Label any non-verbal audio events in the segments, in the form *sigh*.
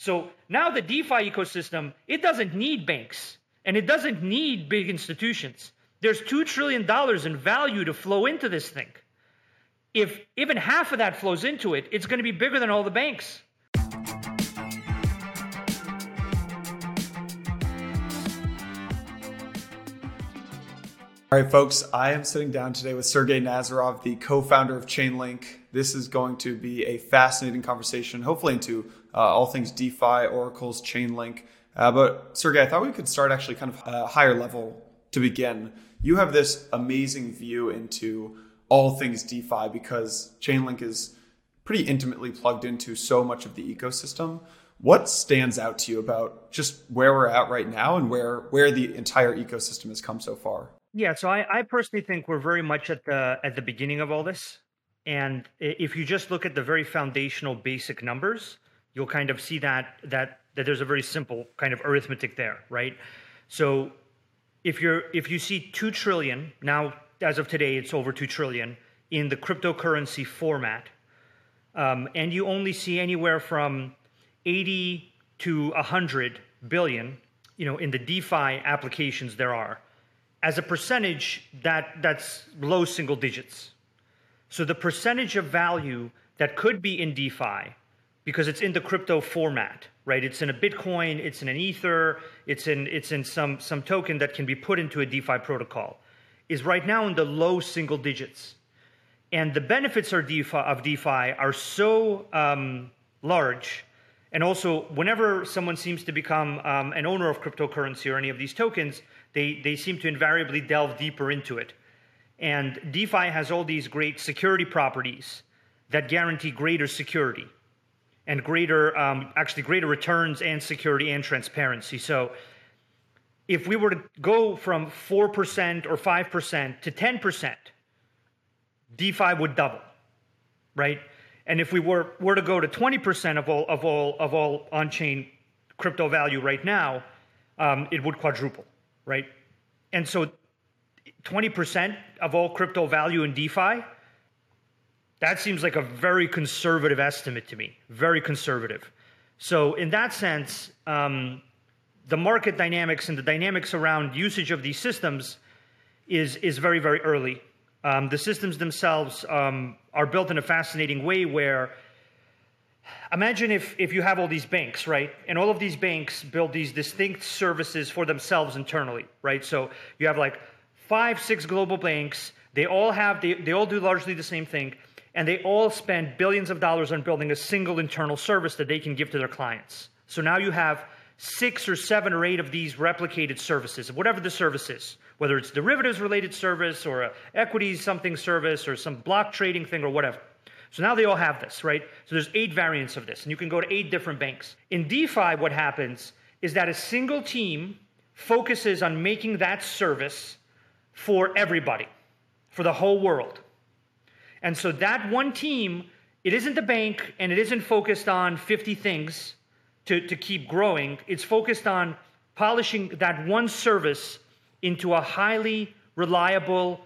So now the DeFi ecosystem, it doesn't need banks and it doesn't need big institutions. There's $2 trillion in value to flow into this thing. If even half of that flows into it, it's going to be bigger than all the banks. All right, folks, I am sitting down today with Sergey Nazarov, the co founder of Chainlink. This is going to be a fascinating conversation, hopefully, into all things DeFi, Oracle's Chainlink. Uh, but, Sergey, I thought we could start actually kind of a higher level to begin. You have this amazing view into all things DeFi because Chainlink is pretty intimately plugged into so much of the ecosystem. What stands out to you about just where we're at right now and where, where the entire ecosystem has come so far? Yeah, so I, I personally think we're very much at the at the beginning of all this. And if you just look at the very foundational basic numbers, you'll kind of see that that that there's a very simple kind of arithmetic there, right? So if you're if you see 2 trillion, now as of today it's over 2 trillion in the cryptocurrency format. Um, and you only see anywhere from 80 to 100 billion, you know, in the DeFi applications there are as a percentage, that, that's low single digits. So the percentage of value that could be in DeFi, because it's in the crypto format, right? It's in a Bitcoin, it's in an Ether, it's in it's in some some token that can be put into a DeFi protocol, is right now in the low single digits. And the benefits of DeFi, of DeFi are so um, large, and also whenever someone seems to become um, an owner of cryptocurrency or any of these tokens, they, they seem to invariably delve deeper into it. And DeFi has all these great security properties that guarantee greater security and greater, um, actually, greater returns and security and transparency. So, if we were to go from 4% or 5% to 10%, DeFi would double, right? And if we were, were to go to 20% of all, of all, of all on chain crypto value right now, um, it would quadruple right? And so 20% of all crypto value in DeFi, that seems like a very conservative estimate to me, very conservative. So, in that sense, um, the market dynamics and the dynamics around usage of these systems is, is very, very early. Um, the systems themselves um, are built in a fascinating way where imagine if, if you have all these banks, right? And all of these banks build these distinct services for themselves internally, right? So you have like five, six global banks. They all have, they, they all do largely the same thing. And they all spend billions of dollars on building a single internal service that they can give to their clients. So now you have six or seven or eight of these replicated services, whatever the service is, whether it's derivatives related service or a equities something service or some block trading thing or whatever. So now they all have this, right? So there's eight variants of this, and you can go to eight different banks. In DeFi, what happens is that a single team focuses on making that service for everybody, for the whole world. And so that one team, it isn't the bank and it isn't focused on 50 things to, to keep growing. It's focused on polishing that one service into a highly reliable,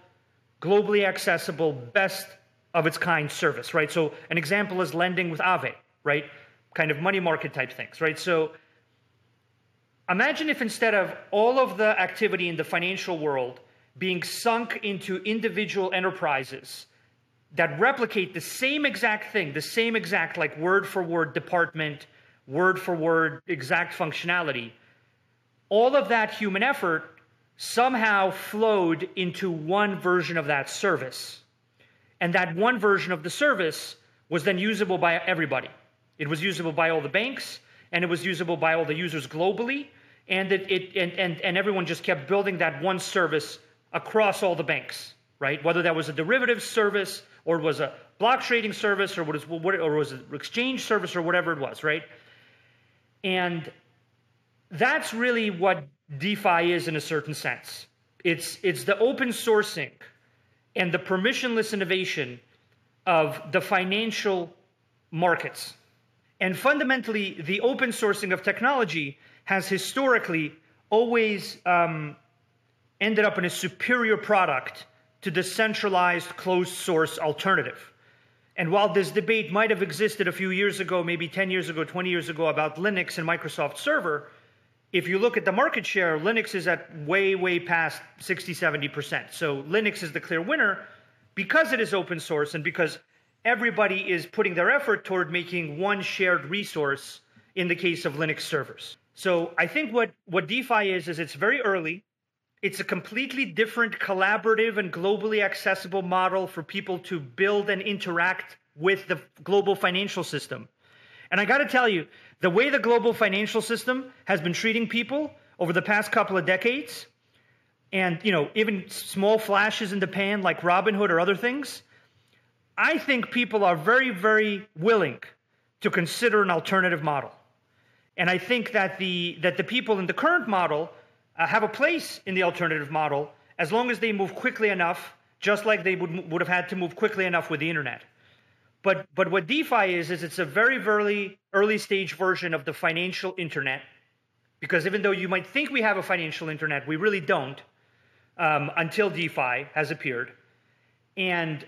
globally accessible, best of its kind service, right? So an example is lending with Aave, right? Kind of money market type things, right? So imagine if instead of all of the activity in the financial world being sunk into individual enterprises that replicate the same exact thing, the same exact like word for word department, word for word exact functionality, all of that human effort somehow flowed into one version of that service and that one version of the service was then usable by everybody. It was usable by all the banks, and it was usable by all the users globally, and it, it and, and, and everyone just kept building that one service across all the banks, right? Whether that was a derivative service or was a block trading service or what is or was an exchange service or whatever it was, right? And that's really what DeFi is in a certain sense. It's it's the open sourcing and the permissionless innovation of the financial markets. And fundamentally, the open sourcing of technology has historically always um, ended up in a superior product to the centralized closed source alternative. And while this debate might have existed a few years ago, maybe 10 years ago, 20 years ago, about Linux and Microsoft Server, if you look at the market share, Linux is at way, way past 60, 70%. So Linux is the clear winner because it is open source and because everybody is putting their effort toward making one shared resource in the case of Linux servers. So I think what, what DeFi is, is it's very early. It's a completely different collaborative and globally accessible model for people to build and interact with the global financial system. And I got to tell you, the way the global financial system has been treating people over the past couple of decades, and you know, even small flashes in the pan like Robinhood or other things, I think people are very, very willing to consider an alternative model. And I think that the that the people in the current model uh, have a place in the alternative model as long as they move quickly enough, just like they would, would have had to move quickly enough with the internet. But, but what DeFi is, is it's a very, very early stage version of the financial internet. Because even though you might think we have a financial internet, we really don't um, until DeFi has appeared. And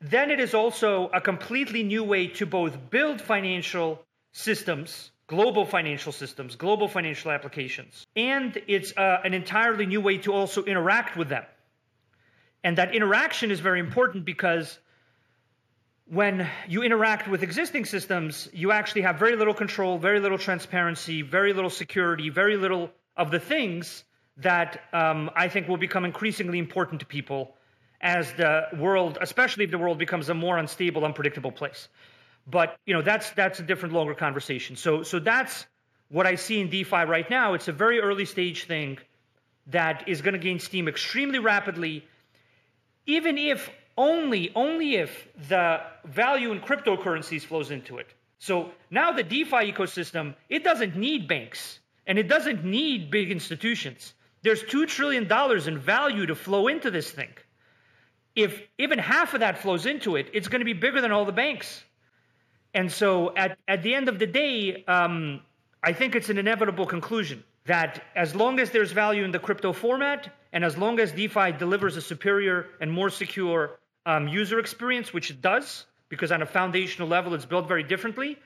then it is also a completely new way to both build financial systems global financial systems, global financial applications. And it's uh, an entirely new way to also interact with them. And that interaction is very important because when you interact with existing systems, you actually have very little control, very little transparency, very little security, very little of the things that um, I think will become increasingly important to people as the world, especially if the world becomes a more unstable, unpredictable place. But you know that's that's a different, longer conversation. So so that's what I see in DeFi right now. It's a very early stage thing that is going to gain steam extremely rapidly, even if only only if the value in cryptocurrencies flows into it. So now the DeFi ecosystem it doesn't need banks and it doesn't need big institutions. There's two trillion dollars in value to flow into this thing. If even half of that flows into it, it's going to be bigger than all the banks. And so at, at the end of the day, um, I think it's an inevitable conclusion that as long as there's value in the crypto format and as long as DeFi delivers a superior and more secure um, user experience, which it does, because on a foundational level it's built very differently,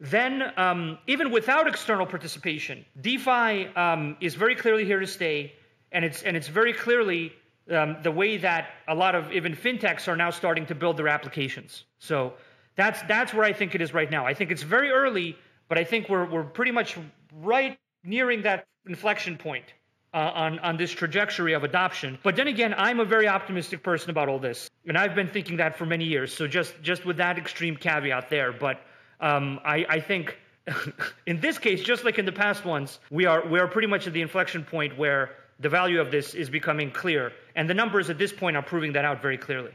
then um, even without external participation, DeFi um, is very clearly here to stay, and it's and it's very clearly um, the way that a lot of even fintechs are now starting to build their applications. So that's that's where I think it is right now. I think it's very early, but I think we're we're pretty much right nearing that inflection point uh, on on this trajectory of adoption. But then again, I'm a very optimistic person about all this, and I've been thinking that for many years. So just just with that extreme caveat there, but um, I I think. *laughs* in this case, just like in the past ones, we are we are pretty much at the inflection point where the value of this is becoming clear, and the numbers at this point are proving that out very clearly.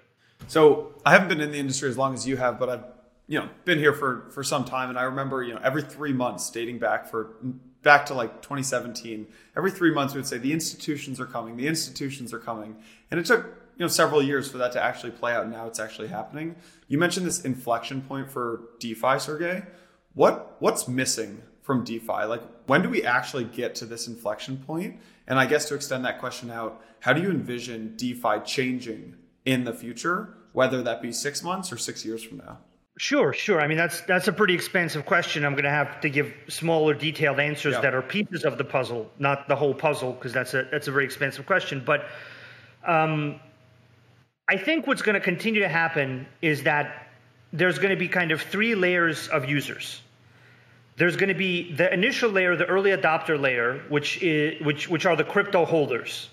So I haven't been in the industry as long as you have, but I've you know been here for for some time, and I remember you know every three months, dating back for back to like 2017, every three months we would say the institutions are coming, the institutions are coming, and it took you know several years for that to actually play out. Now it's actually happening. You mentioned this inflection point for DeFi, Sergey. What what's missing from DeFi? Like when do we actually get to this inflection point? And I guess to extend that question out, how do you envision DeFi changing in the future, whether that be six months or six years from now? Sure, sure. I mean, that's that's a pretty expensive question. I'm going to have to give smaller, detailed answers yeah. that are pieces of the puzzle, not the whole puzzle, because that's a that's a very expensive question. But um, I think what's going to continue to happen is that there's going to be kind of three layers of users. There's going to be the initial layer, the early adopter layer, which is which which are the crypto holders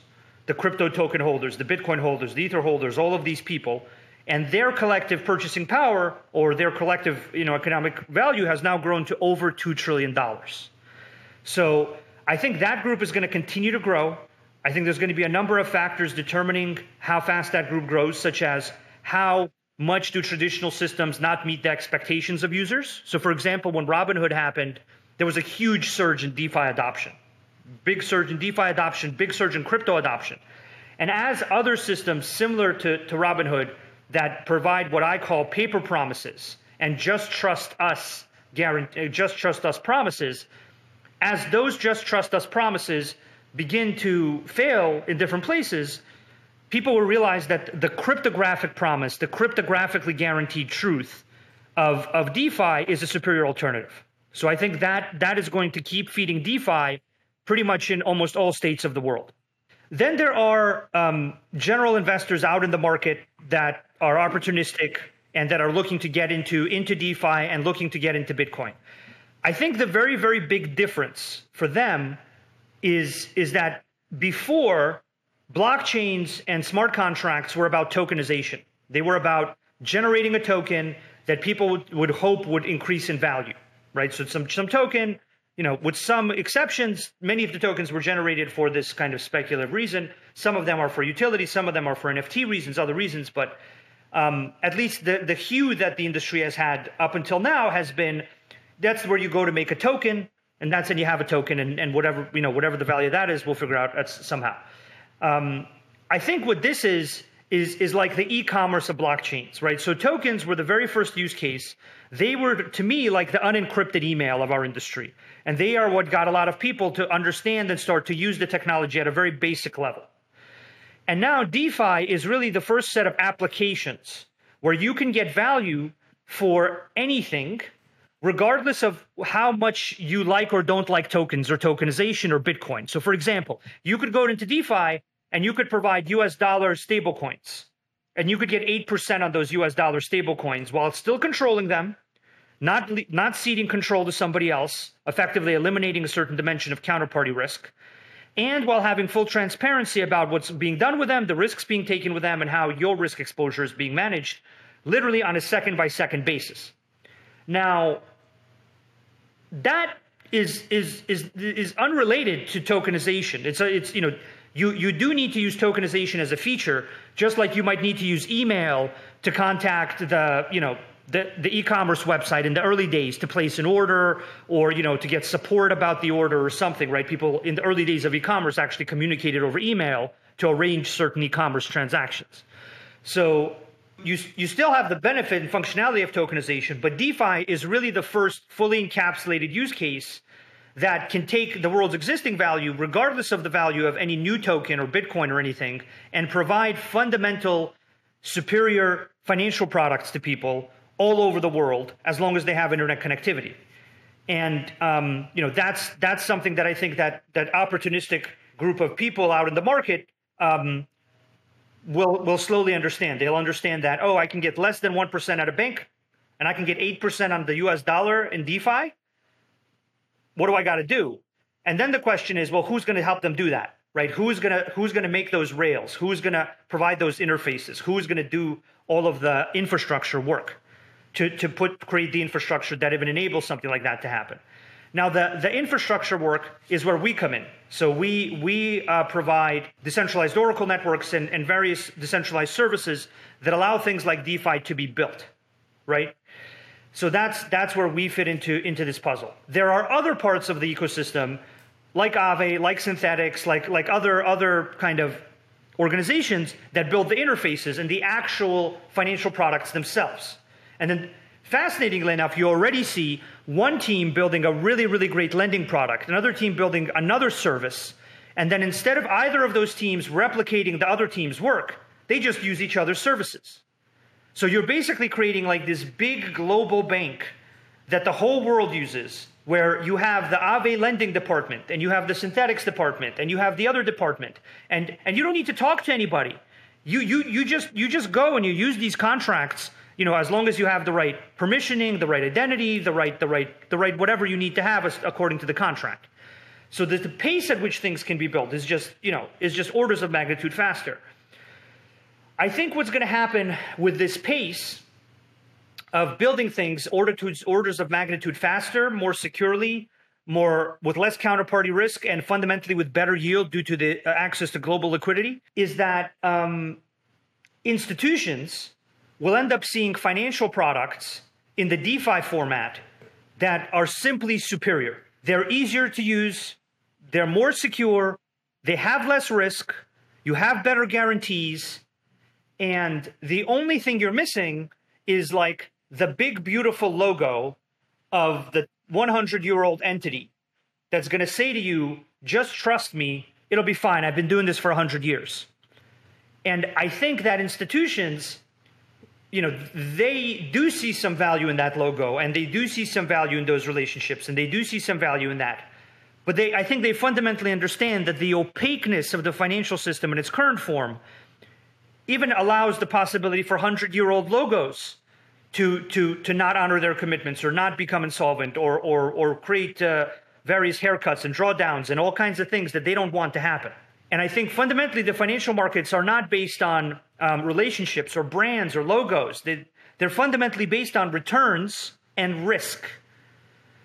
the crypto token holders, the Bitcoin holders, the Ether holders, all of these people, and their collective purchasing power or their collective you know, economic value has now grown to over $2 trillion. So I think that group is going to continue to grow. I think there's going to be a number of factors determining how fast that group grows, such as how much do traditional systems not meet the expectations of users. So, for example, when Robinhood happened, there was a huge surge in DeFi adoption big surge in DeFi adoption, big surge in crypto adoption. And as other systems similar to, to Robinhood that provide what I call paper promises and just trust us guarantee, uh, just trust us promises, as those just trust us promises begin to fail in different places, people will realize that the cryptographic promise, the cryptographically guaranteed truth of, of DeFi is a superior alternative. So I think that that is going to keep feeding DeFi pretty much in almost all states of the world. Then there are um, general investors out in the market that are opportunistic and that are looking to get into into DeFi and looking to get into Bitcoin. I think the very very big difference for them is is that before blockchains and smart contracts were about tokenization. They were about generating a token that people would, would hope would increase in value, right? So some some token, you know, with some exceptions, many of the tokens were generated for this kind of speculative reason. Some of them are for utility, some of them are for NFT reasons, other reasons, but um, at least the the hue that the industry has had up until now has been that's where you go to make a token, and that's when you have a token, and, and whatever you know, whatever the value of that is, we'll figure out that's somehow. Um, I think what this is is is like the e-commerce of blockchains, right? So tokens were the very first use case. They were to me like the unencrypted email of our industry, and they are what got a lot of people to understand and start to use the technology at a very basic level. And now DeFi is really the first set of applications where you can get value for anything regardless of how much you like or don't like tokens or tokenization or Bitcoin. So, for example, you could go into DeFi and you could provide US dollar stablecoins, and you could get 8% on those US dollar stablecoins while still controlling them, not, not ceding control to somebody else, effectively eliminating a certain dimension of counterparty risk, and while having full transparency about what's being done with them, the risks being taken with them, and how your risk exposure is being managed, literally on a second by second basis. Now, that is is is is unrelated to tokenization. It's a, it's you know you, you do need to use tokenization as a feature, just like you might need to use email to contact the, you know, the, the e-commerce website in the early days to place an order or you know to get support about the order or something right? People in the early days of e-commerce actually communicated over email to arrange certain e-commerce transactions. So you, you still have the benefit and functionality of tokenization but defi is really the first fully encapsulated use case that can take the world's existing value, regardless of the value of any new token or Bitcoin or anything, and provide fundamental, superior financial products to people all over the world as long as they have internet connectivity. And um, you know that's that's something that I think that that opportunistic group of people out in the market um, will will slowly understand. They'll understand that oh, I can get less than one percent at a bank, and I can get eight percent on the U.S. dollar in DeFi what do I got to do? And then the question is, well, who's going to help them do that? Right? Who's going to who's going to make those rails? Who's going to provide those interfaces? Who's going to do all of the infrastructure work to to put create the infrastructure that even enables something like that to happen? Now, the, the infrastructure work is where we come in. So we, we uh, provide decentralized Oracle networks and, and various decentralized services that allow things like DeFi to be built, right? So that's that's where we fit into into this puzzle. There are other parts of the ecosystem, like Aave, like Synthetix, like like other other kind of organizations that build the interfaces and the actual financial products themselves. And then fascinatingly enough, you already see one team building a really, really great lending product, another team building another service. And then instead of either of those teams replicating the other team's work, they just use each other's services. So you're basically creating like this big global bank that the whole world uses, where you have the Aave lending department, and you have the Synthetix department, and you have the other department, and and you don't need to talk to anybody. You you you just you just go and you use these contracts. You know, as long as you have the right permissioning, the right identity, the right the right the right whatever you need to have according to the contract. So that the pace at which things can be built is just you know is just orders of magnitude faster. I think what's going to happen with this pace of building things orders of magnitude faster, more securely, more with less counterparty risk, and fundamentally with better yield due to the uh, access to global liquidity is that um, institutions will end up seeing financial products in the DeFi format that are simply superior. They're easier to use, they're more secure, they have less risk, you have better guarantees, and the only thing you're missing is like the big beautiful logo of the 100 year old entity that's going to say to you just trust me it'll be fine i've been doing this for 100 years And I think that institutions, you know, they do see some value in that logo and they do see some value in those relationships and they do see some value in that. But they, I think they fundamentally understand that the opaqueness of the financial system in its current form even allows the possibility for 100 year old logos to, to, to not honor their commitments or not become insolvent or, or, or create uh, various haircuts and drawdowns and all kinds of things that they don't want to happen. And I think fundamentally the financial markets are not based on um, relationships or brands or logos. They, they're fundamentally based on returns and risk.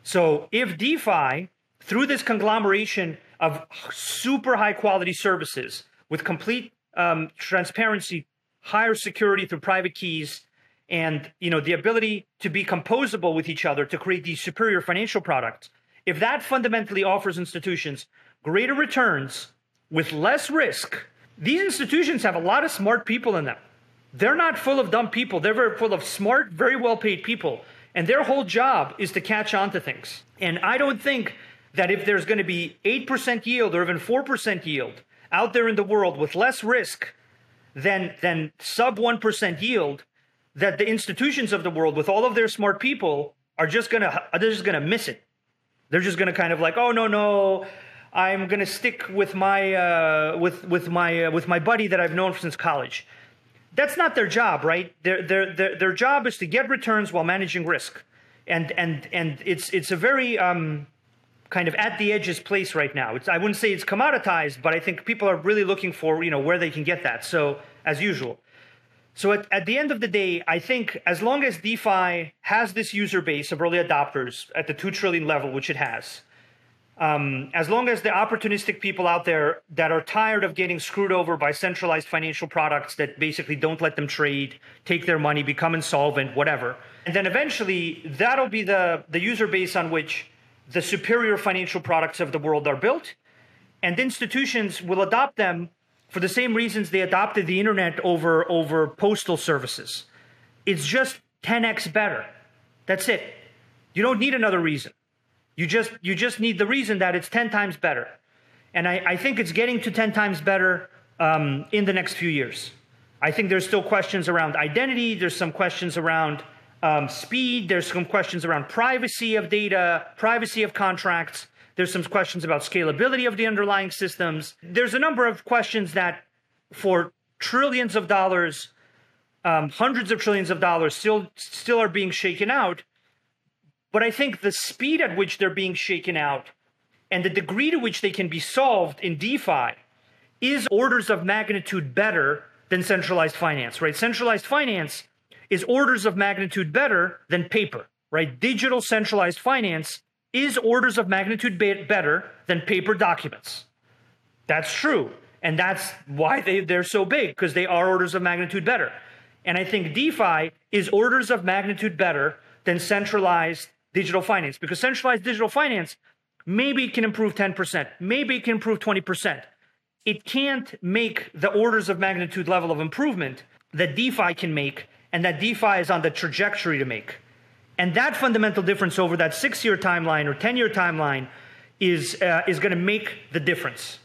So if DeFi, through this conglomeration of super high quality services with complete um, transparency, higher security through private keys, and you know the ability to be composable with each other to create these superior financial products. If that fundamentally offers institutions greater returns with less risk these institutions have a lot of smart people in them. They're not full of dumb people. They're very full of smart very well paid people. And their whole job is to catch on to things. And i don't think that if there's going to be 8% yield or even 4% yield out there in the world with less risk than than sub 1% yield that the institutions of the world, with all of their smart people, are just gonna they're just gonna miss it. They're just gonna kind of like, oh no no, I'm gonna stick with my uh, with with my uh, with my buddy that I've known since college. That's not their job, right? Their, their their their job is to get returns while managing risk, and and and it's it's a very um, kind of at the edges place right now. It's I wouldn't say it's commoditized, but I think people are really looking for you know where they can get that. So as usual. So at, at the end of the day, I think as long as DeFi has this user base of early adopters at the 2 trillion level, which it has, um, as long as the opportunistic people out there that are tired of getting screwed over by centralized financial products that basically don't let them trade, take their money, become insolvent, whatever, and then eventually that'll be the, the user base on which the superior financial products of the world are built, and institutions will adopt them for the same reasons they adopted the internet over over postal services. It's just 10x better. That's it. You don't need another reason. You just you just need the reason that it's 10 times better. And I, I think it's getting to 10 times better um, in the next few years. I think there's still questions around identity. There's some questions around um, speed. There's some questions around privacy of data, privacy of contracts. There's some questions about scalability of the underlying systems. There's a number of questions that, for trillions of dollars, um, hundreds of trillions of dollars, still still are being shaken out. But I think the speed at which they're being shaken out and the degree to which they can be solved in DeFi is orders of magnitude better than centralized finance, right? Centralized finance is orders of magnitude better than paper, right? Digital centralized finance is orders of magnitude better than paper documents. That's true. And that's why they, they're so big, because they are orders of magnitude better. And I think DeFi is orders of magnitude better than centralized digital finance, because centralized digital finance, maybe can improve 10%, maybe can improve 20%. It can't make the orders of magnitude level of improvement that DeFi can make and that DeFi is on the trajectory to make. And that fundamental difference over that six year timeline or 10 year timeline is, uh, is going to make the difference.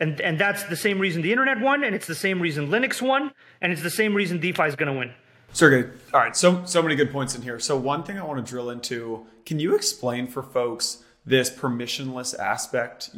And, and that's the same reason the internet won, and it's the same reason Linux won, and it's the same reason DeFi is going to win. Sergey, all right, so so many good points in here. So one thing I want to drill into, can you explain for folks this permissionless aspect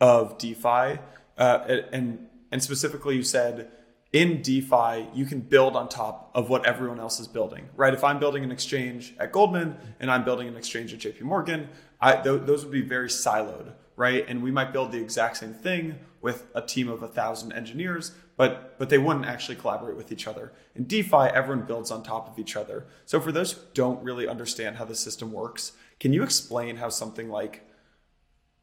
of DeFi? Uh, and and specifically, you said in DeFi, you can build on top of what everyone else is building, right? If I'm building an exchange at Goldman and I'm building an exchange at JP Morgan, I, th- those would be very siloed, right? And we might build the exact same thing with a team of a thousand engineers, but but they wouldn't actually collaborate with each other. In DeFi, everyone builds on top of each other. So for those who don't really understand how the system works, can you explain how something like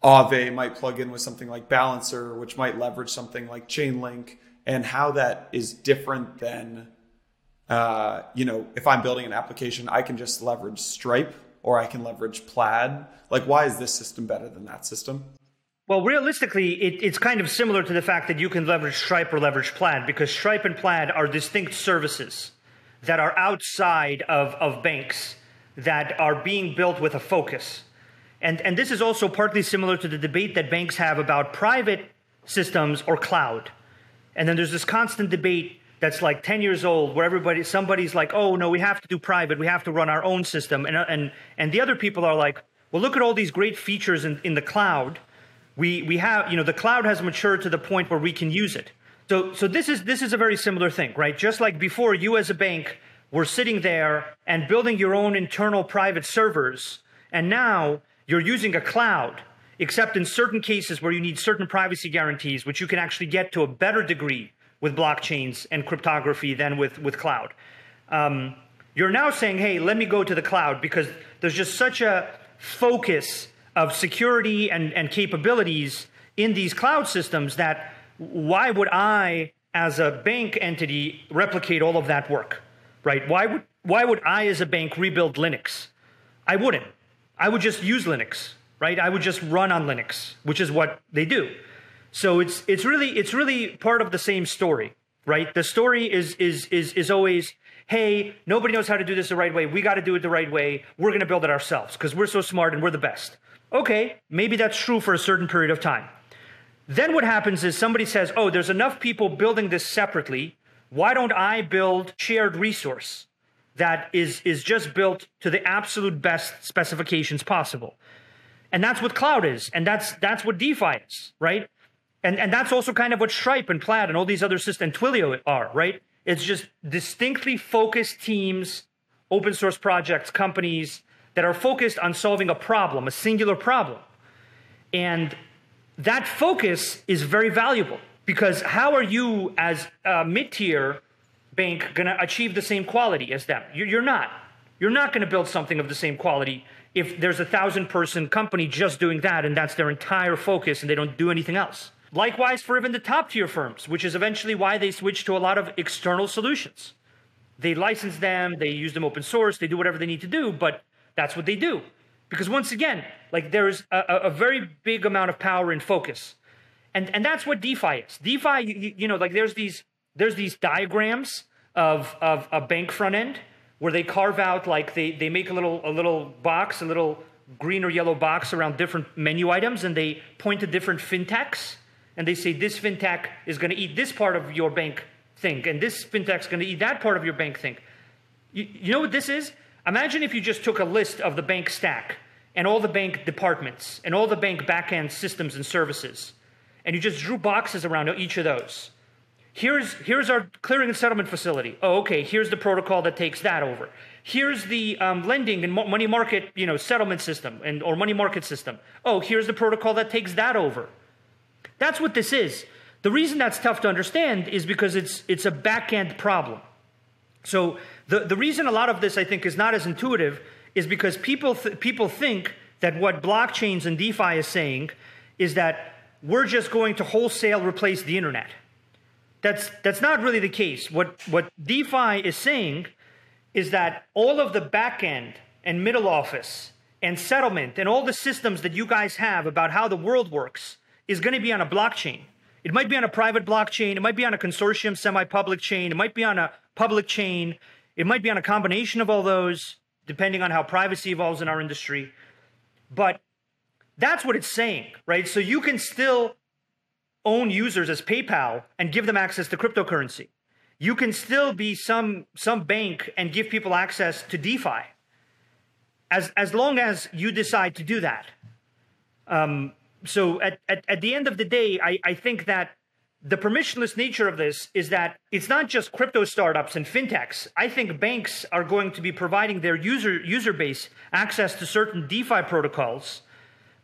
Aave might plug in with something like Balancer, which might leverage something like Chainlink? And how that is different than uh, you know if i'm building an application i can just leverage stripe or i can leverage plaid. Like why is this system better than that system? Well realistically it, it's kind of similar to the fact that you can leverage stripe or leverage plaid because stripe and plaid are distinct services that are outside of, of banks that are being built with a focus. And, and this is also partly similar to the debate that banks have about private systems or cloud And then there's this constant debate that's like 10 years old where everybody somebody's like oh no we have to do private. We have to run our own system. And and and the other people are like well look at all these great features in, in the cloud. We we have you know the cloud has matured to the point where we can use it. So so this is this is a very similar thing right? Just like before you as a bank were sitting there and building your own internal private servers and now you're using a cloud except in certain cases where you need certain privacy guarantees, which you can actually get to a better degree with blockchains and cryptography than with, with cloud. Um, you're now saying, hey, let me go to the cloud because there's just such a focus of security and, and capabilities in these cloud systems that why would I, as a bank entity, replicate all of that work, right? Why would, why would I, as a bank, rebuild Linux? I wouldn't. I would just use Linux right? I would just run on Linux, which is what they do. So it's it's really it's really part of the same story, right? The story is is is is always, hey, nobody knows how to do this the right way. We got to do it the right way. We're going to build it ourselves because we're so smart and we're the best. Okay, maybe that's true for a certain period of time. Then what happens is somebody says, "Oh, there's enough people building this separately. Why don't I build shared resource that is is just built to the absolute best specifications possible?" And that's what cloud is. And that's that's what DeFi is, right? And and that's also kind of what Stripe and Plaid and all these other systems and Twilio are, right? It's just distinctly focused teams, open source projects, companies that are focused on solving a problem, a singular problem. And that focus is very valuable because how are you as a mid-tier bank going to achieve the same quality as them? You're not. You're not going to build something of the same quality if there's a thousand person company just doing that and that's their entire focus and they don't do anything else. Likewise, for even the top tier firms, which is eventually why they switch to a lot of external solutions. They license them, they use them open source, they do whatever they need to do, but that's what they do. Because once again, like there's a, a very big amount of power in focus. And, and that's what DeFi is. DeFi, you, you know, like there's these there's these diagrams of, of a bank front end where they carve out like they, they make a little a little box, a little green or yellow box around different menu items, and they point to different fintechs, and they say this fintech is going to eat this part of your bank thing, and this fintech is going to eat that part of your bank thing. You, you know what this is? Imagine if you just took a list of the bank stack and all the bank departments and all the bank backend systems and services, and you just drew boxes around each of those here's here's our clearing and settlement facility. Oh, okay. Here's the protocol that takes that over. Here's the um, lending and money market, you know, settlement system and or money market system. Oh, here's the protocol that takes that over. That's what this is. The reason that's tough to understand is because it's it's a back end problem. So the, the reason a lot of this I think is not as intuitive is because people th- people think that what blockchains and DeFi is saying is that we're just going to wholesale replace the internet. That's that's not really the case. What what DeFi is saying is that all of the back end and middle office and settlement and all the systems that you guys have about how the world works is going to be on a blockchain. It might be on a private blockchain, it might be on a consortium semi-public chain, it might be on a public chain, it might be on a combination of all those depending on how privacy evolves in our industry. But that's what it's saying, right? So you can still own users as PayPal and give them access to cryptocurrency. You can still be some some bank and give people access to DeFi, as as long as you decide to do that. Um, so at, at at the end of the day, I, I think that the permissionless nature of this is that it's not just crypto startups and fintechs. I think banks are going to be providing their user user base access to certain DeFi protocols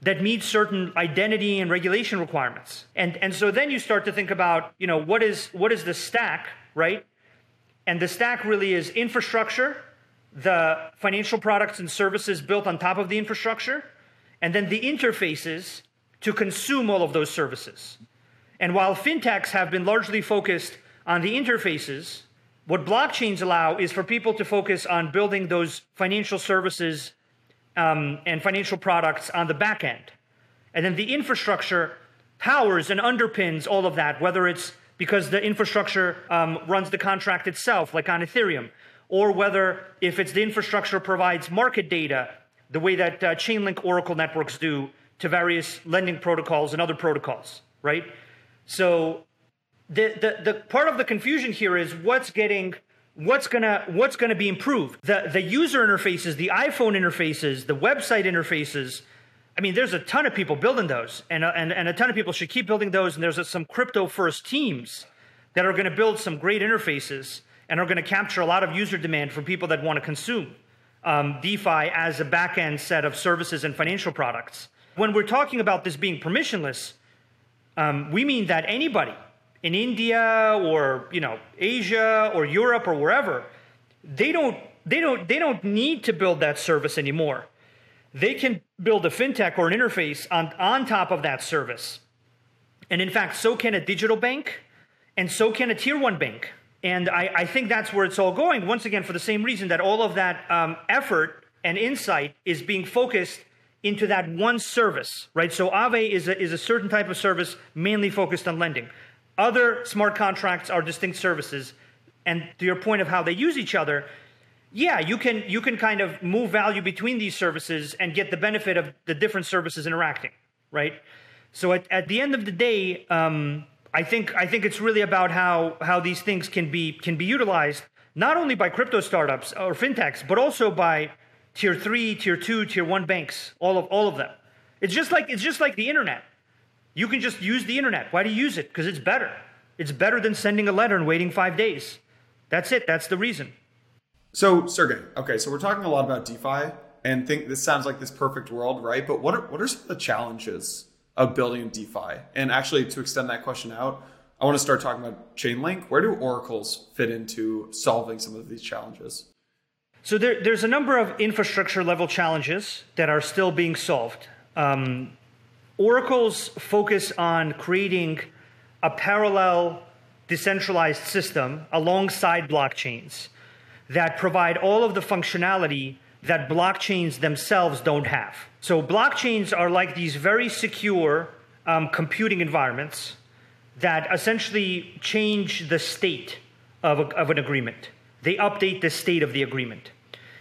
that meet certain identity and regulation requirements. And, and so then you start to think about, you know, what is, what is the stack, right? And the stack really is infrastructure, the financial products and services built on top of the infrastructure, and then the interfaces to consume all of those services. And while fintechs have been largely focused on the interfaces, what blockchains allow is for people to focus on building those financial services um, and financial products on the back end. And then the infrastructure powers and underpins all of that, whether it's because the infrastructure um, runs the contract itself, like on Ethereum, or whether if it's the infrastructure provides market data, the way that uh, Chainlink Oracle networks do to various lending protocols and other protocols, right? So the, the, the part of the confusion here is what's getting what's gonna what's gonna be improved. The the user interfaces, the iPhone interfaces, the website interfaces. I mean, there's a ton of people building those, and and and a ton of people should keep building those. And there's a, some crypto first teams that are going to build some great interfaces and are going to capture a lot of user demand from people that want to consume um, DeFi as a back end set of services and financial products. When we're talking about this being permissionless, um, we mean that anybody in India or you know Asia or Europe or wherever, they don't they don't they don't need to build that service anymore. They can build a fintech or an interface on, on top of that service. And in fact, so can a digital bank, and so can a tier one bank. And I, I think that's where it's all going. Once again, for the same reason that all of that um, effort and insight is being focused into that one service, right? So Aave is a, is a certain type of service mainly focused on lending. Other smart contracts are distinct services. And to your point of how they use each other, yeah, you can you can kind of move value between these services and get the benefit of the different services interacting, right? So at, at the end of the day, um, I think I think it's really about how how these things can be can be utilized not only by crypto startups or fintechs, but also by tier three, tier two, tier one banks, all of all of them. It's just like it's just like the internet. You can just use the internet. Why do you use it? Because it's better. It's better than sending a letter and waiting five days. That's it. That's the reason. So, Sergey, okay, so we're talking a lot about DeFi and think this sounds like this perfect world, right? But what are, what are some of the challenges of building DeFi? And actually, to extend that question out, I want to start talking about Chainlink. Where do oracles fit into solving some of these challenges? So there, there's a number of infrastructure level challenges that are still being solved. Um, oracles focus on creating a parallel decentralized system alongside blockchains that provide all of the functionality that blockchains themselves don't have. So blockchains are like these very secure um, computing environments that essentially change the state of, a, of an agreement. They update the state of the agreement.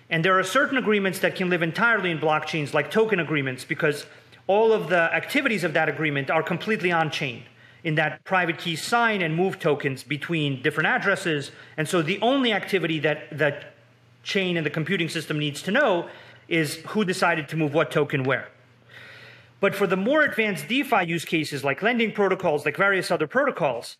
And there are certain agreements that can live entirely in blockchains, like token agreements, because all of the activities of that agreement are completely on chain in that private keys sign and move tokens between different addresses. And so the only activity that the chain and the computing system needs to know is who decided to move what token where. But for the more advanced DeFi use cases like lending protocols, like various other protocols,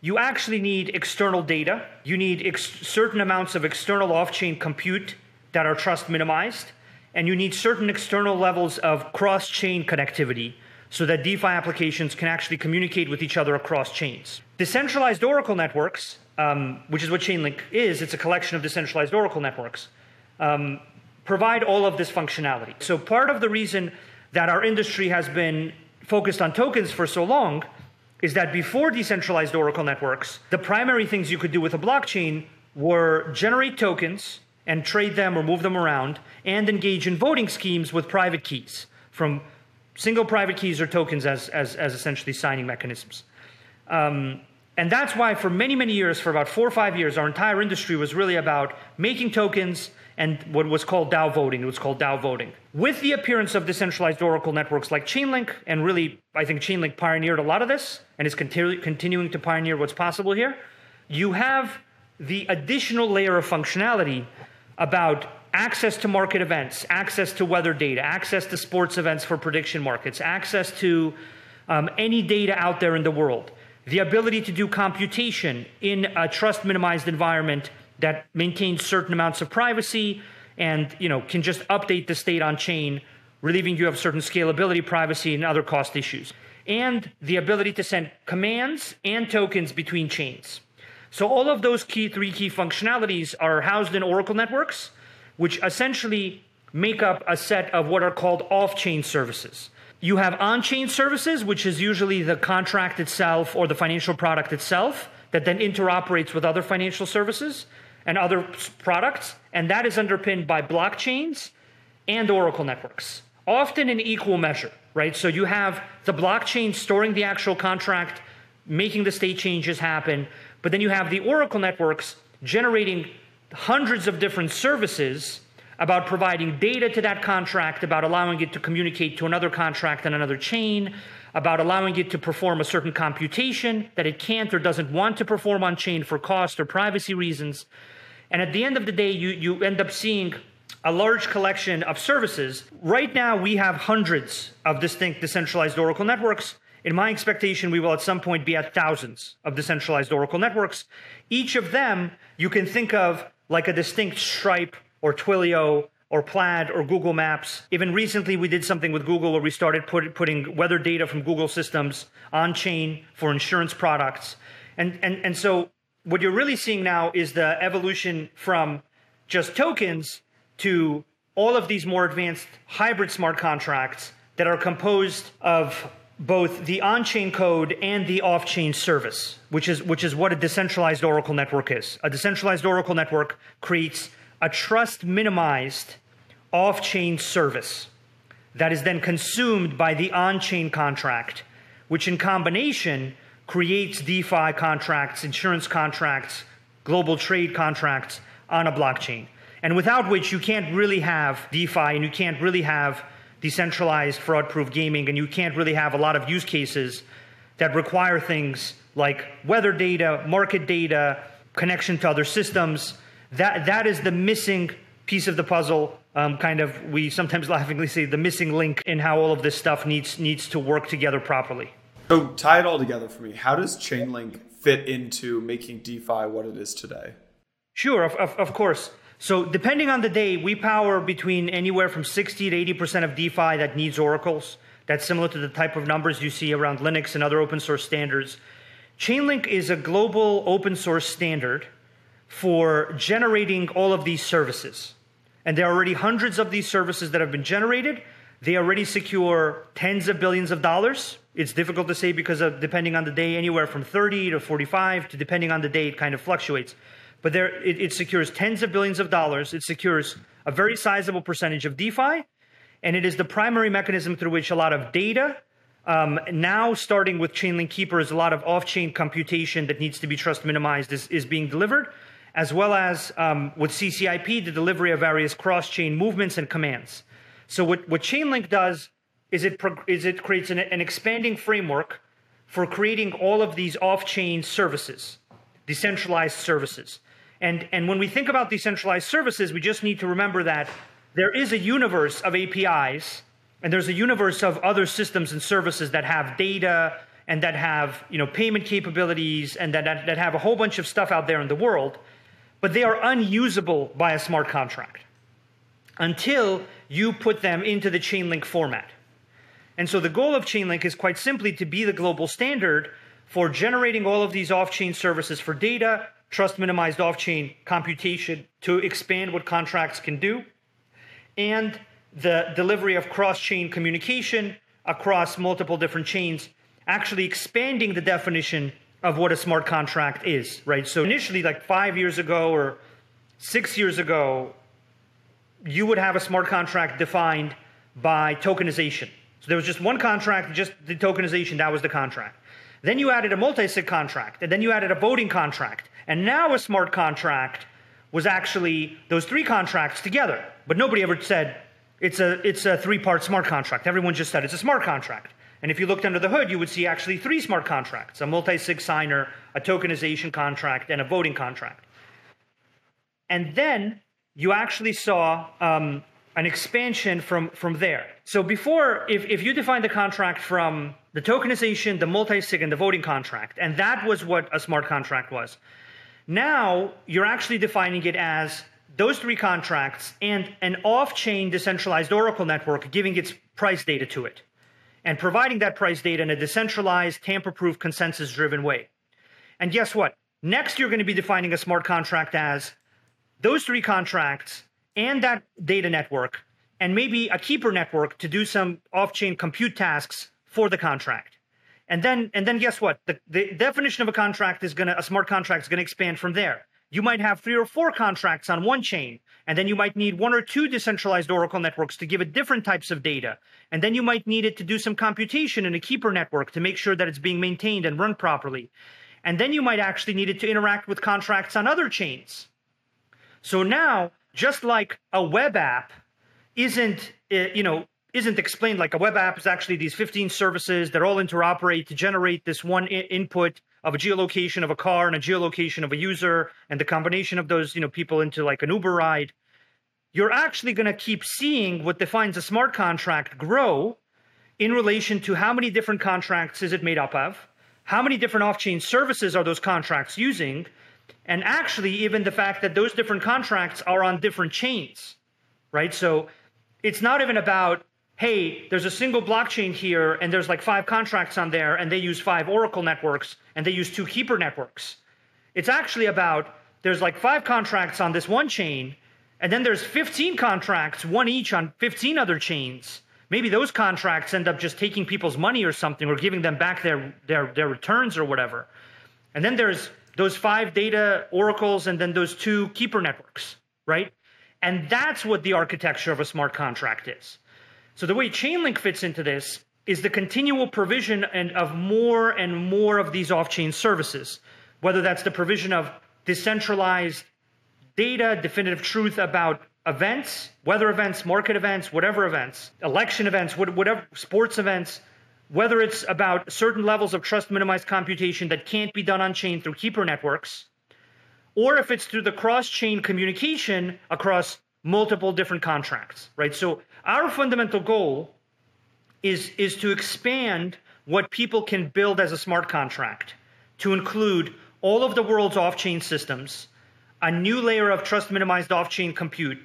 you actually need external data. You need certain amounts of external off chain compute that are trust minimized. And you need certain external levels of cross chain connectivity so that DeFi applications can actually communicate with each other across chains. Decentralized Oracle networks um, which is what Chainlink is. It's a collection of decentralized Oracle networks. Um, provide all of this functionality. So part of the reason that our industry has been focused on tokens for so long is that before decentralized Oracle networks, the primary things you could do with a blockchain were generate tokens and trade them or move them around and engage in voting schemes with private keys from single private keys or tokens as, as, as essentially signing mechanisms. Um, and that's why, for many, many years, for about four or five years, our entire industry was really about making tokens and what was called DAO voting. It was called DAO voting. With the appearance of decentralized Oracle networks like Chainlink, and really, I think Chainlink pioneered a lot of this and is continu- continuing to pioneer what's possible here, you have the additional layer of functionality about access to market events, access to weather data, access to sports events for prediction markets, access to um, any data out there in the world. The ability to do computation in a trust minimized environment that maintains certain amounts of privacy and you know can just update the state on chain relieving you of certain scalability privacy and other cost issues. And the ability to send commands and tokens between chains so all of those key three key functionalities are housed in oracle networks which essentially make up a set of what are called off-chain services you have on chain services, which is usually the contract itself or the financial product itself that then interoperates with other financial services and other products. And that is underpinned by blockchains and Oracle networks, often in equal measure, right? So you have the blockchain storing the actual contract, making the state changes happen, but then you have the Oracle networks generating hundreds of different services about providing data to that contract, about allowing it to communicate to another contract and another chain, about allowing it to perform a certain computation that it can't or doesn't want to perform on chain for cost or privacy reasons. And at the end of the day, you, you end up seeing a large collection of services. Right now, we have hundreds of distinct decentralized Oracle networks. In my expectation, we will at some point be at thousands of decentralized Oracle networks. Each of them you can think of like a distinct Stripe or Twilio or Plaid or Google Maps. Even recently, we did something with Google where we started put, putting weather data from Google systems on chain for insurance products. And, and, and so, what you're really seeing now is the evolution from just tokens to all of these more advanced hybrid smart contracts that are composed of both the on-chain code and the off-chain service, which is which is what a decentralized Oracle network is. A decentralized Oracle network creates a trust minimized off chain service that is then consumed by the on chain contract, which in combination creates DeFi contracts, insurance contracts, global trade contracts on a blockchain. And without which you can't really have DeFi and you can't really have decentralized fraud proof gaming and you can't really have a lot of use cases that require things like weather data, market data, connection to other systems. That, that is the missing piece of the puzzle um, kind of we sometimes *laughs* laughingly say the missing link in how all of this stuff needs needs to work together properly. So tie it all together for me. How does Chainlink fit into making DeFi what it is today? Sure, of, of, of course. So depending on the day, we power between anywhere from 60 to 80 percent of DeFi that needs oracles. That's similar to the type of numbers you see around Linux and other open source standards. Chainlink is a global open source standard for generating all of these services. And there are already hundreds of these services that have been generated. They already secure tens of billions of dollars. It's difficult to say because of depending on the day, anywhere from 30 to 45 to depending on the day, it kind of fluctuates. But there, it, it secures tens of billions of dollars. It secures a very sizable percentage of DeFi, and it is the primary mechanism through which a lot of data, um, now starting with Chainlink Keepers, a lot of off-chain computation that needs to be trust minimized is, is being delivered as well as um, with CCIP, the delivery of various cross-chain movements and commands. So what, what Chainlink does is it, is it creates an, an expanding framework for creating all of these off-chain services, decentralized services. And, and when we think about decentralized services, we just need to remember that there is a universe of APIs and there's a universe of other systems and services that have data and that have you know payment capabilities and that, that, that have a whole bunch of stuff out there in the world but they are unusable by a smart contract until you put them into the Chainlink format. And so the goal of Chainlink is quite simply to be the global standard for generating all of these off chain services for data, trust minimized off chain computation to expand what contracts can do, and the delivery of cross chain communication across multiple different chains, actually expanding the definition of what a smart contract is, right? So initially, like five years ago or six years ago, you would have a smart contract defined by tokenization. So there was just one contract, just the tokenization, that was the contract. Then you added a multi-sig contract, and then you added a voting contract. And now a smart contract was actually those three contracts together. But nobody ever said it's a, it's a three-part smart contract. Everyone just said it's a smart contract. And if you looked under the hood, you would see actually three smart contracts a multi sig signer, a tokenization contract, and a voting contract. And then you actually saw um, an expansion from, from there. So before, if, if you define the contract from the tokenization, the multi sig, and the voting contract, and that was what a smart contract was, now you're actually defining it as those three contracts and an off chain decentralized Oracle network giving its price data to it and providing that price data in a decentralized, tamper proof, consensus driven way. And guess what? Next, you're going to be defining a smart contract as those three contracts and that data network, and maybe a keeper network to do some off chain compute tasks for the contract. And then, and then guess what? The, the definition of a contract is going to, a smart contract is going to expand from there. You might have three or four contracts on one chain, and then you might need one or two decentralized Oracle networks to give it different types of data. And then you might need it to do some computation in a keeper network to make sure that it's being maintained and run properly. And then you might actually need it to interact with contracts on other chains. So now, just like a web app isn't, eh, you know, isn't explained. Like a web app is actually these 15 services that all interoperate to generate this one I- input of a geolocation of a car and a geolocation of a user and the combination of those you know people into like an uber ride. You're actually going to keep seeing what defines a smart contract grow in relation to how many different contracts is it made up of how many different off-chain services are those contracts using and actually even the fact that those different contracts are on different chains right? So it's not even about hey, there's a single blockchain here and there's like five contracts on there and they use five Oracle networks and they use two Keeper networks. It's actually about there's like five contracts on this one chain and then there's 15 contracts, one each on 15 other chains. Maybe those contracts end up just taking people's money or something or giving them back their, their, their returns or whatever. And then there's those five data oracles and then those two keeper networks, right? And that's what the architecture of a smart contract is. So the way Chainlink fits into this is the continual provision and of more and more of these off-chain services, whether that's the provision of decentralized data, definitive truth about events, weather events, market events, whatever events, election events, whatever sports events, whether it's about certain levels of trust minimized computation that can't be done on chain through keeper networks, or if it's through the cross chain communication across multiple different contracts, right? So our fundamental goal is, is to expand what people can build as a smart contract to include all of the world's off-chain systems, a new layer of trust minimized off-chain compute,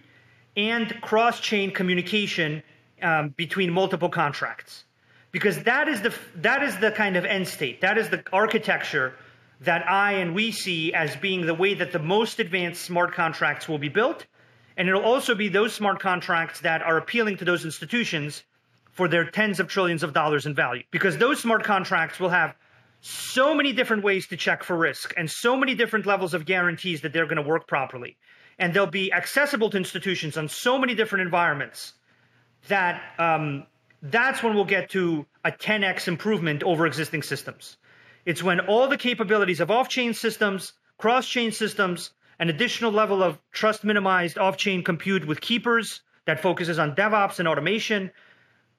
and cross-chain communication um, between multiple contracts. Because that is the that is the kind of end state. That is the architecture that I and we see as being the way that the most advanced smart contracts will be built and it'll also be those smart contracts that are appealing to those institutions for their tens of trillions of dollars in value. Because those smart contracts will have so many different ways to check for risk and so many different levels of guarantees that they're going to work properly. And they'll be accessible to institutions on so many different environments that um, that's when we'll get to a 10x improvement over existing systems. It's when all the capabilities of off chain systems, cross chain systems, an additional level of trust minimized off chain compute with keepers that focuses on DevOps and automation.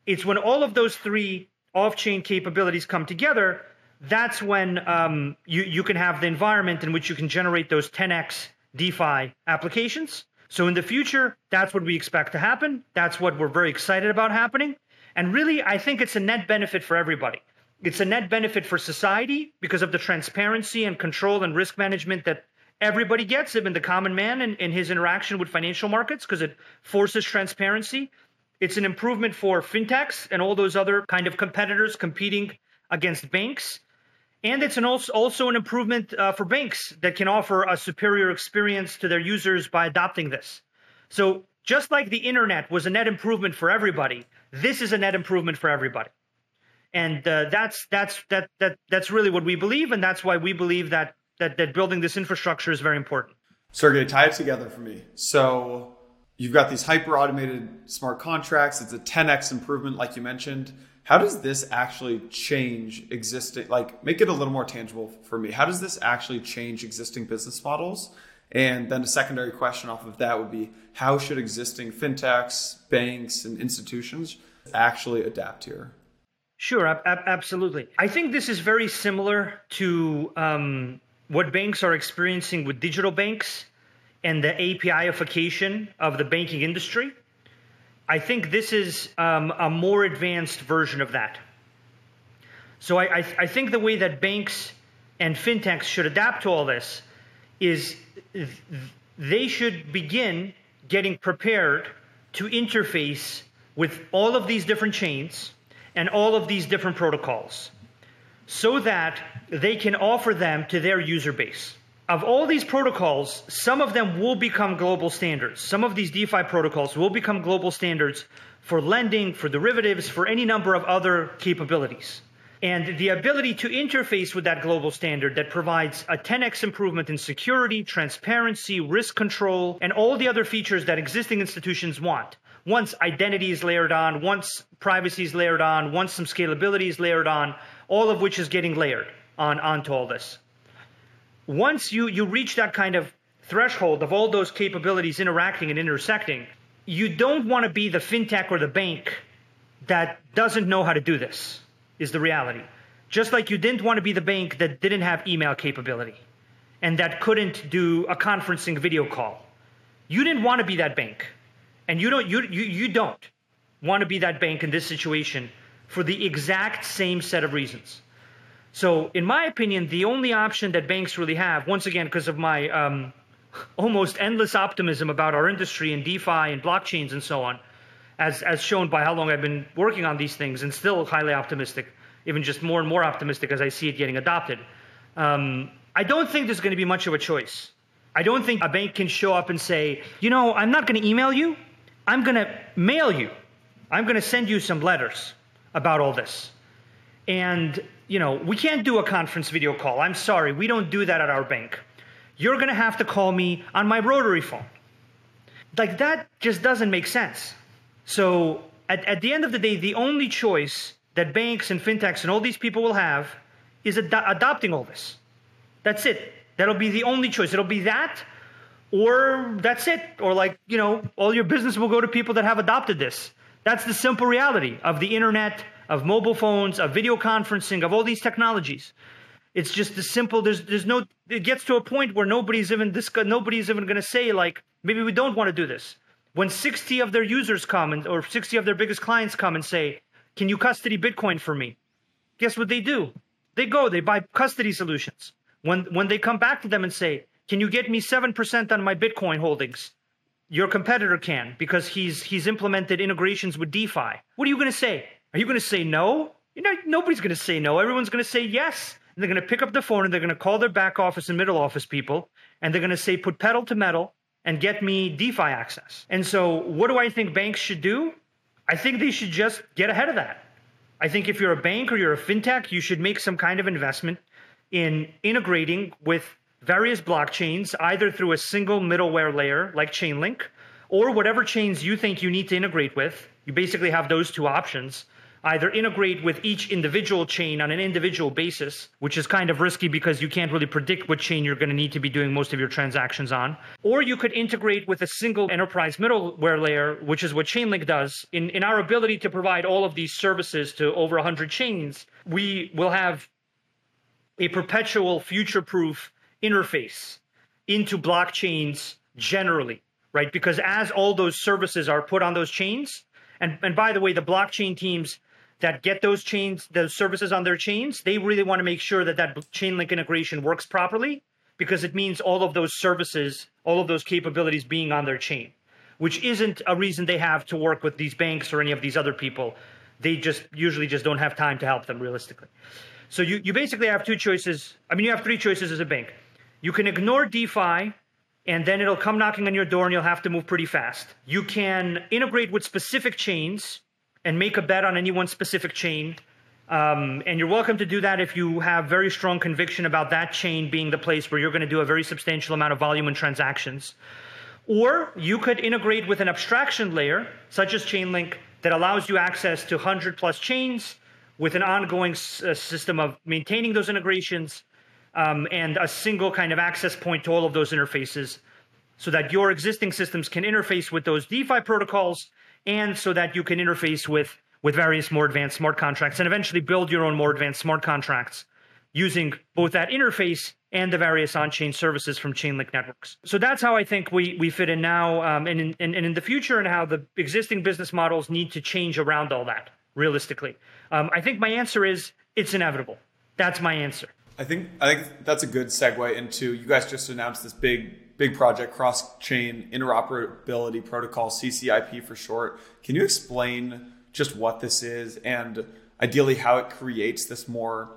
It's when all of those three off chain capabilities come together, that's when um, you, you can have the environment in which you can generate those 10x DeFi applications. So in the future, that's what we expect to happen. That's what we're very excited about happening. And really, I think it's a net benefit for everybody. It's a net benefit for society because of the transparency and control and risk management that everybody gets even the common man and, in his interaction with financial markets because it forces transparency. It's an improvement for fintechs and all those other kind of competitors competing against banks. And it's an also, also an improvement uh, for banks that can offer a superior experience to their users by adopting this. So just like the internet was a net improvement for everybody this is a net improvement for everybody. And uh, that's that's that that that's really what we believe and that's why we believe that that that building this infrastructure is very important. Sergey, tie it together for me. So you've got these hyper automated smart contracts. It's a 10x improvement, like you mentioned. How does this actually change existing, like make it a little more tangible for me? How does this actually change existing business models? And then a secondary question off of that would be how should existing fintechs, banks, and institutions actually adapt here? Sure, ab- absolutely. I think this is very similar to um, what banks are experiencing with digital banks and the APIification of the banking industry. I think this is um, a more advanced version of that. So I, I, I, think the way that banks and fintechs should adapt to all this is they should begin getting prepared to interface with all of these different chains and all of these different protocols so that they can offer them to their user base. Of all these protocols, some of them will become global standards. Some of these DeFi protocols will become global standards for lending, for derivatives, for any number of other capabilities. And the ability to interface with that global standard that provides a 10x improvement in security, transparency, risk control, and all the other features that existing institutions want. Once identity is layered on, once privacy is layered on, once some scalability is layered on, all of which is getting layered on onto all this. Once you you reach that kind of threshold of all those capabilities interacting and intersecting, you don't want to be the fintech or the bank that doesn't know how to do this, is the reality. Just like you didn't want to be the bank that didn't have email capability and that couldn't do a conferencing video call. You didn't want to be that bank. And you don't you you, you don't want to be that bank in this situation for the exact same set of reasons. So, in my opinion, the only option that banks really have, once again, because of my um, almost endless optimism about our industry and DeFi and blockchains and so on, as, as shown by how long I've been working on these things and still highly optimistic, even just more and more optimistic as I see it getting adopted. Um, I don't think there's going to be much of a choice. I don't think a bank can show up and say, you know, I'm not going to email you, I'm going to mail you, I'm going to send you some letters about all this. And, you know, we can't do a conference video call. I'm sorry, we don't do that at our bank. You're going to have to call me on my rotary phone. Like, that just doesn't make sense. So, at, at the end of the day, the only choice that banks and fintechs and all these people will have is ad- adopting all this. That's it. That'll be the only choice. It'll be that, or that's it. Or, like, you know, all your business will go to people that have adopted this. That's the simple reality of the internet, of mobile phones, of video conferencing, of all these technologies. It's just the simple. There's there's no. It gets to a point where nobody's even this. Nobody's even going to say like maybe we don't want to do this. When 60 of their users come and or 60 of their biggest clients come and say, "Can you custody Bitcoin for me?" Guess what they do? They go. They buy custody solutions. When when they come back to them and say, "Can you get me seven percent on my Bitcoin holdings?" Your competitor can because he's he's implemented integrations with DeFi. What are you going to say? Are you going to say no? You know, nobody's going to say no. Everyone's going to say yes. And they're going to pick up the phone and they're going to call their back office and middle office people and they're going to say, put pedal to metal and get me DeFi access. And so, what do I think banks should do? I think they should just get ahead of that. I think if you're a bank or you're a fintech, you should make some kind of investment in integrating with various blockchains, either through a single middleware layer like Chainlink, or whatever chains you think you need to integrate with. You basically have those two options. Either integrate with each individual chain on an individual basis, which is kind of risky because you can't really predict what chain you're going to need to be doing most of your transactions on. Or you could integrate with a single enterprise middleware layer, which is what Chainlink does. In, in our ability to provide all of these services to over 100 chains, we will have a perpetual future proof interface into blockchains generally, right? Because as all those services are put on those chains, and, and by the way, the blockchain teams that get those chains, those services on their chains, they really want to make sure that that Chainlink integration works properly because it means all of those services, all of those capabilities being on their chain, which isn't a reason they have to work with these banks or any of these other people. They just usually just don't have time to help them realistically. So you, you basically have two choices. I mean, you have three choices as a bank. You can ignore DeFi, and then it'll come knocking on your door, and you'll have to move pretty fast. You can integrate with specific chains and make a bet on any one specific chain. Um, and you're welcome to do that if you have very strong conviction about that chain being the place where you're going to do a very substantial amount of volume and transactions. Or you could integrate with an abstraction layer, such as Chainlink, that allows you access to 100 plus chains with an ongoing uh, system of maintaining those integrations um, and a single kind of access point to all of those interfaces so that your existing systems can interface with those DeFi protocols and so that you can interface with, with various more advanced smart contracts and eventually build your own more advanced smart contracts using both that interface and the various on-chain services from Chainlink networks. So that's how I think we we fit in now, um, and, in, and, and in the future, and how the existing business models need to change around all that. Realistically, um, I think my answer is it's inevitable. That's my answer. I think I think that's a good segue into you guys just announced this big big project cross chain interoperability protocol CCIP for short. Can you explain just what this is and ideally how it creates this more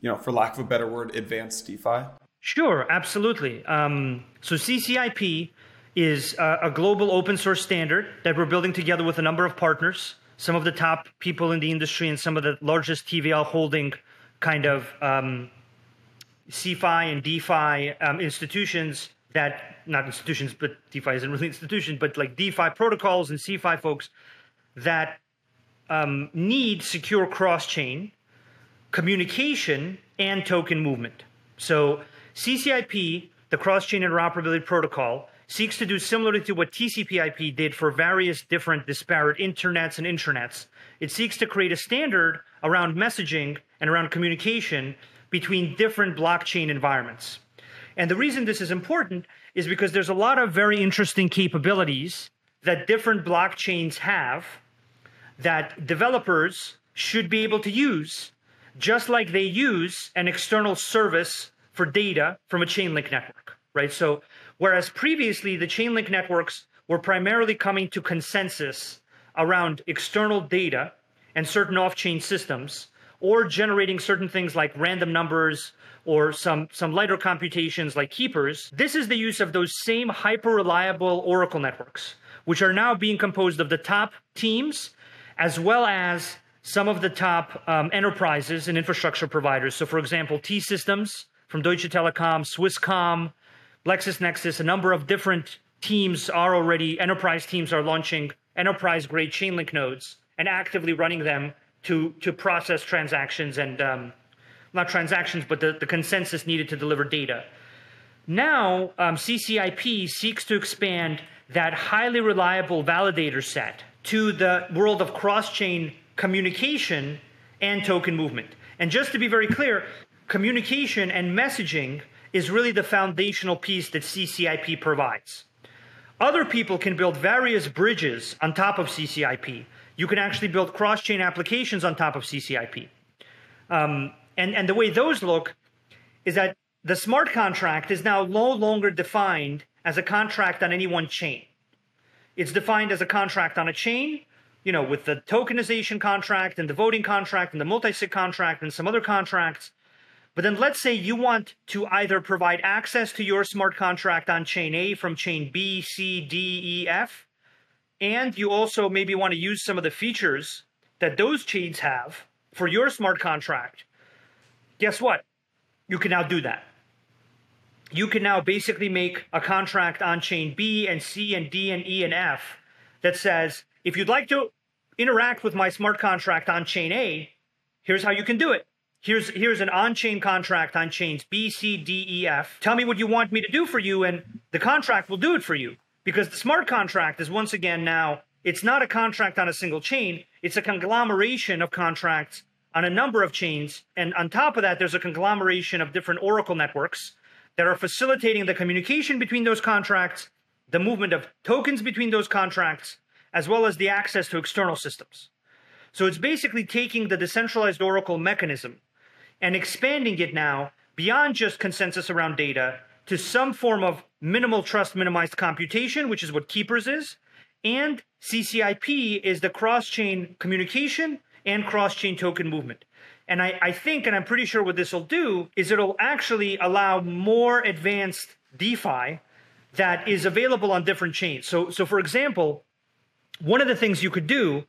you know for lack of a better word advanced DeFi? Sure, absolutely. Um, so CCIP is a, a global open source standard that we're building together with a number of partners, some of the top people in the industry, and some of the largest TVL holding kind of um, CeFi and DeFi um, institutions that not institutions, but DeFi isn't really institution, but like DeFi protocols and CeFi folks that um, need secure cross-chain communication and token movement. So CCIP, the cross-chain interoperability protocol, seeks to do similarly to what TCP/IP did for various different disparate internets and intranets. It seeks to create a standard around messaging and around communication between different blockchain environments. And the reason this is important is because there's a lot of very interesting capabilities that different blockchains have that developers should be able to use, just like they use an external service for data from a Chainlink network, right? So, whereas previously the Chainlink networks were primarily coming to consensus around external data and certain off chain systems, or generating certain things like random numbers or some, some lighter computations like keepers, this is the use of those same hyper reliable Oracle networks, which are now being composed of the top teams as well as some of the top um, enterprises and infrastructure providers. So, for example, T Systems from Deutsche Telekom, Swisscom, LexisNexis, a number of different teams are already, enterprise teams are launching enterprise grade Chainlink nodes and actively running them to, to process transactions and um, not transactions, but the, the consensus needed to deliver data. Now, um, CCIP seeks to expand that highly reliable validator set to the world of cross chain communication and token movement. And just to be very clear, communication and messaging is really the foundational piece that CCIP provides. Other people can build various bridges on top of CCIP. You can actually build cross chain applications on top of CCIP. Um, and, and the way those look is that the smart contract is now no longer defined as a contract on any one chain. It's defined as a contract on a chain, you know, with the tokenization contract and the voting contract and the multi-sig contract and some other contracts. But then let's say you want to either provide access to your smart contract on chain A from chain B, C, D, E, F, and you also maybe want to use some of the features that those chains have for your smart contract. Guess what? You can now do that you can now basically make a contract on chain B and C and D and E and F that says, if you'd like to interact with my smart contract on chain A, here's how you can do it. Here's, here's an on-chain contract on chains B, C, D, E, F. Tell me what you want me to do for you, and the contract will do it for you. Because the smart contract is once again now, it's not a contract on a single chain, it's a conglomeration of contracts on a number of chains. And on top of that, there's a conglomeration of different Oracle networks that are facilitating the communication between those contracts, the movement of tokens between those contracts, as well as the access to external systems. So it's basically taking the decentralized Oracle mechanism and expanding it now beyond just consensus around data to some form of minimal trust minimized computation, which is what Keepers is. And CCIP is the cross chain communication and cross chain token movement. And I, I think, and I'm pretty sure what this will do, is it'll actually allow more advanced DeFi that is available on different chains. So, so for example, one of the things you could do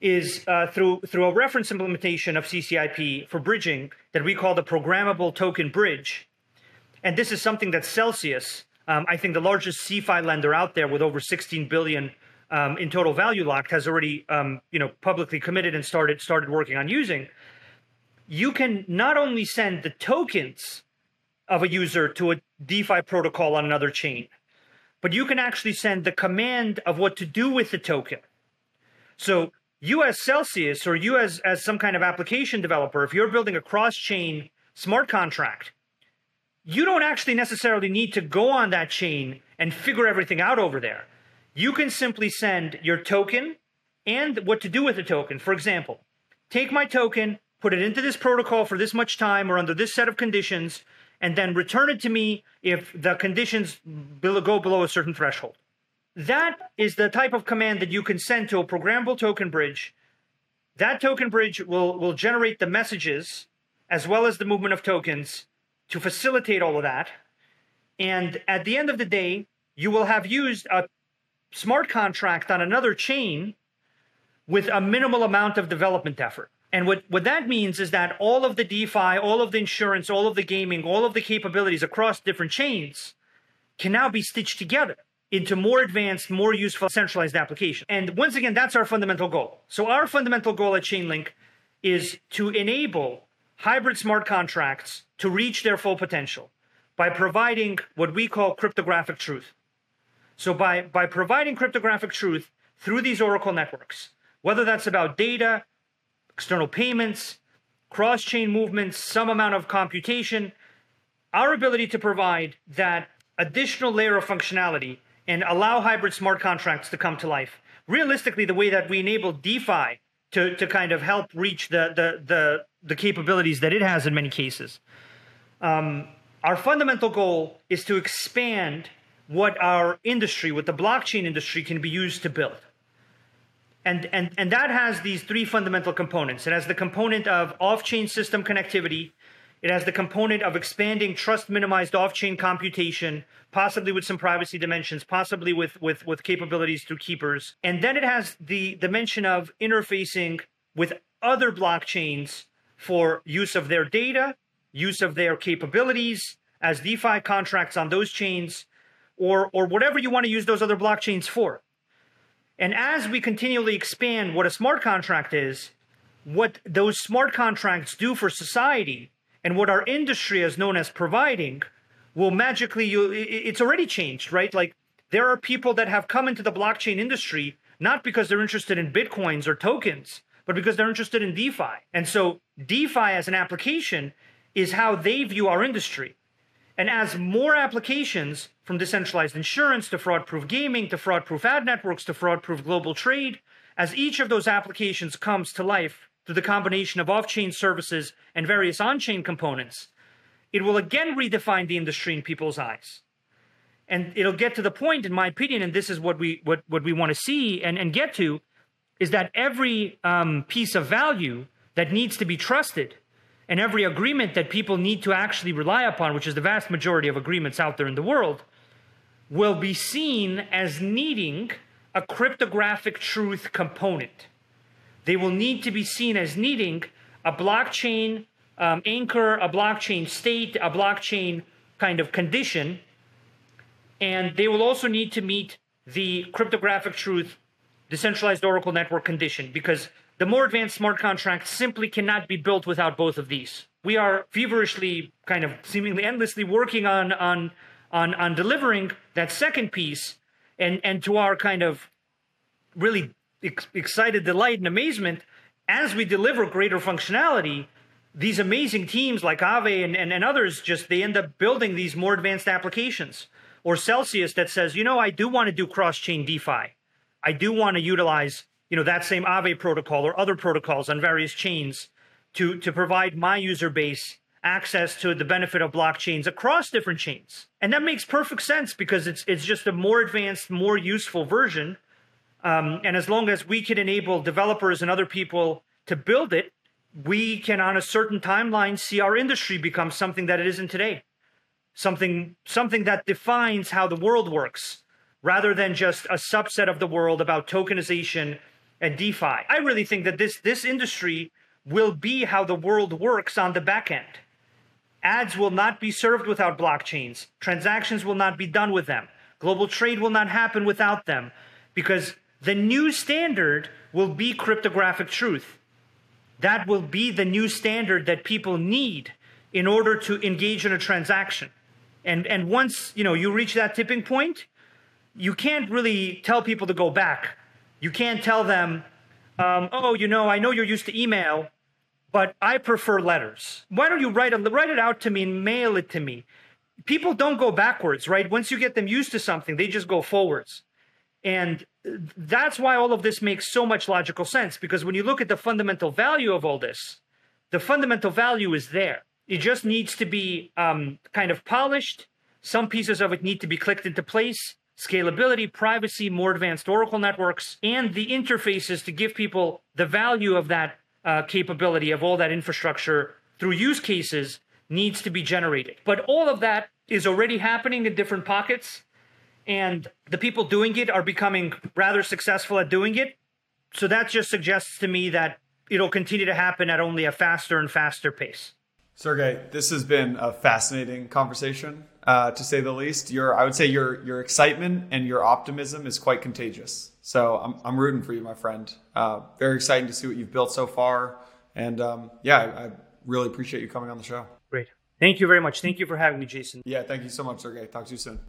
is uh, through through a reference implementation of CCIP for bridging that we call the programmable token bridge, and this is something that Celsius, um, I think the largest CeFi lender out there with over 16 billion um, in total value locked, has already um, you know publicly committed and started started working on using you can not only send the tokens of a user to a DeFi protocol on another chain, but you can actually send the command of what to do with the token. So you as Celsius or you as, as some kind of application developer, if you're building a cross-chain smart contract, you don't actually necessarily need to go on that chain and figure everything out over there. You can simply send your token and what to do with the token. For example, take my token, put it into this protocol for this much time or under this set of conditions, and then return it to me if the conditions go below a certain threshold. That is the type of command that you can send to a programmable token bridge. That token bridge will, will generate the messages as well as the movement of tokens to facilitate all of that. And at the end of the day, you will have used a smart contract on another chain with a minimal amount of development effort. And what, what that means is that all of the DeFi, all of the insurance, all of the gaming, all of the capabilities across different chains can now be stitched together into more advanced, more useful centralized application. And once again, that's our fundamental goal. So our fundamental goal at Chainlink is to enable hybrid smart contracts to reach their full potential by providing what we call cryptographic truth. So by by providing cryptographic truth through these Oracle networks, whether that's about data, external payments, cross-chain movements, some amount of computation, our ability to provide that additional layer of functionality and allow hybrid smart contracts to come to life. Realistically, the way that we enable DeFi to, to kind of help reach the, the, the, the capabilities that it has in many cases. Um, our fundamental goal is to expand what our industry, what the blockchain industry can be used to build. And, and, and that has these three fundamental components. It has the component of off-chain system connectivity. It has the component of expanding trust minimized off-chain computation, possibly with some privacy dimensions, possibly with, with, with capabilities through keepers. And then it has the dimension of interfacing with other blockchains for use of their data, use of their capabilities as DeFi contracts on those chains, or, or whatever you want to use those other blockchains for. And as we continually expand what a smart contract is, what those smart contracts do for society, and what our industry is known as providing, will magically you it's already changed, right? Like there are people that have come into the blockchain industry not because they're interested in bitcoins or tokens, but because they're interested in DeFi. And so DeFi as an application is how they view our industry. And as more applications from decentralized insurance to fraud proof gaming to fraud proof ad networks to fraud proof global trade, as each of those applications comes to life through the combination of off chain services and various on chain components, it will again redefine the industry in people's eyes. And it'll get to the point, in my opinion, and this is what we what, what we want to see and, and get to, is that every um, piece of value that needs to be trusted and every agreement that people need to actually rely upon, which is the vast majority of agreements out there in the world, will be seen as needing a cryptographic truth component. They will need to be seen as needing a blockchain um, anchor, a blockchain state, a blockchain kind of condition. And they will also need to meet the cryptographic truth decentralized Oracle network condition because the more advanced smart contracts simply cannot be built without both of these. We are feverishly, kind of seemingly endlessly working on on on on delivering that second piece, and and to our kind of really ex- excited delight and amazement, as we deliver greater functionality, these amazing teams like Aave and, and, and others just they end up building these more advanced applications. Or Celsius that says, you know, I do want to do cross-chain DeFi. I do want to utilize you know that same Aave protocol or other protocols on various chains to to provide my user base access to the benefit of blockchains across different chains. And that makes perfect sense because it's it's just a more advanced, more useful version. Um, and as long as we can enable developers and other people to build it, we can, on a certain timeline, see our industry become something that it isn't today. Something something that defines how the world works, rather than just a subset of the world about tokenization and DeFi. I really think that this this industry will be how the world works on the back end. Ads will not be served without blockchains. Transactions will not be done with them. Global trade will not happen without them because the new standard will be cryptographic truth. That will be the new standard that people need in order to engage in a transaction. And and once, you know, you reach that tipping point, you can't really tell people to go back you can't tell them, um, oh, you know, I know you're used to email, but I prefer letters. Why don't you write, a, write it out to me and mail it to me? People don't go backwards, right? Once you get them used to something, they just go forwards. And that's why all of this makes so much logical sense because when you look at the fundamental value of all this, the fundamental value is there. It just needs to be um, kind of polished. Some pieces of it need to be clicked into place scalability, privacy, more advanced Oracle networks, and the interfaces to give people the value of that uh, capability of all that infrastructure through use cases needs to be generated. But all of that is already happening in different pockets, and the people doing it are becoming rather successful at doing it. So that just suggests to me that it'll continue to happen at only a faster and faster pace. Sergey, this has been a fascinating conversation, uh, to say the least. Your, I would say your your excitement and your optimism is quite contagious. So I'm I'm rooting for you, my friend. Uh, very exciting to see what you've built so far, and um, yeah, I, I really appreciate you coming on the show. Great, thank you very much. Thank you for having me, Jason. Yeah, thank you so much, Sergey. Talk to you soon.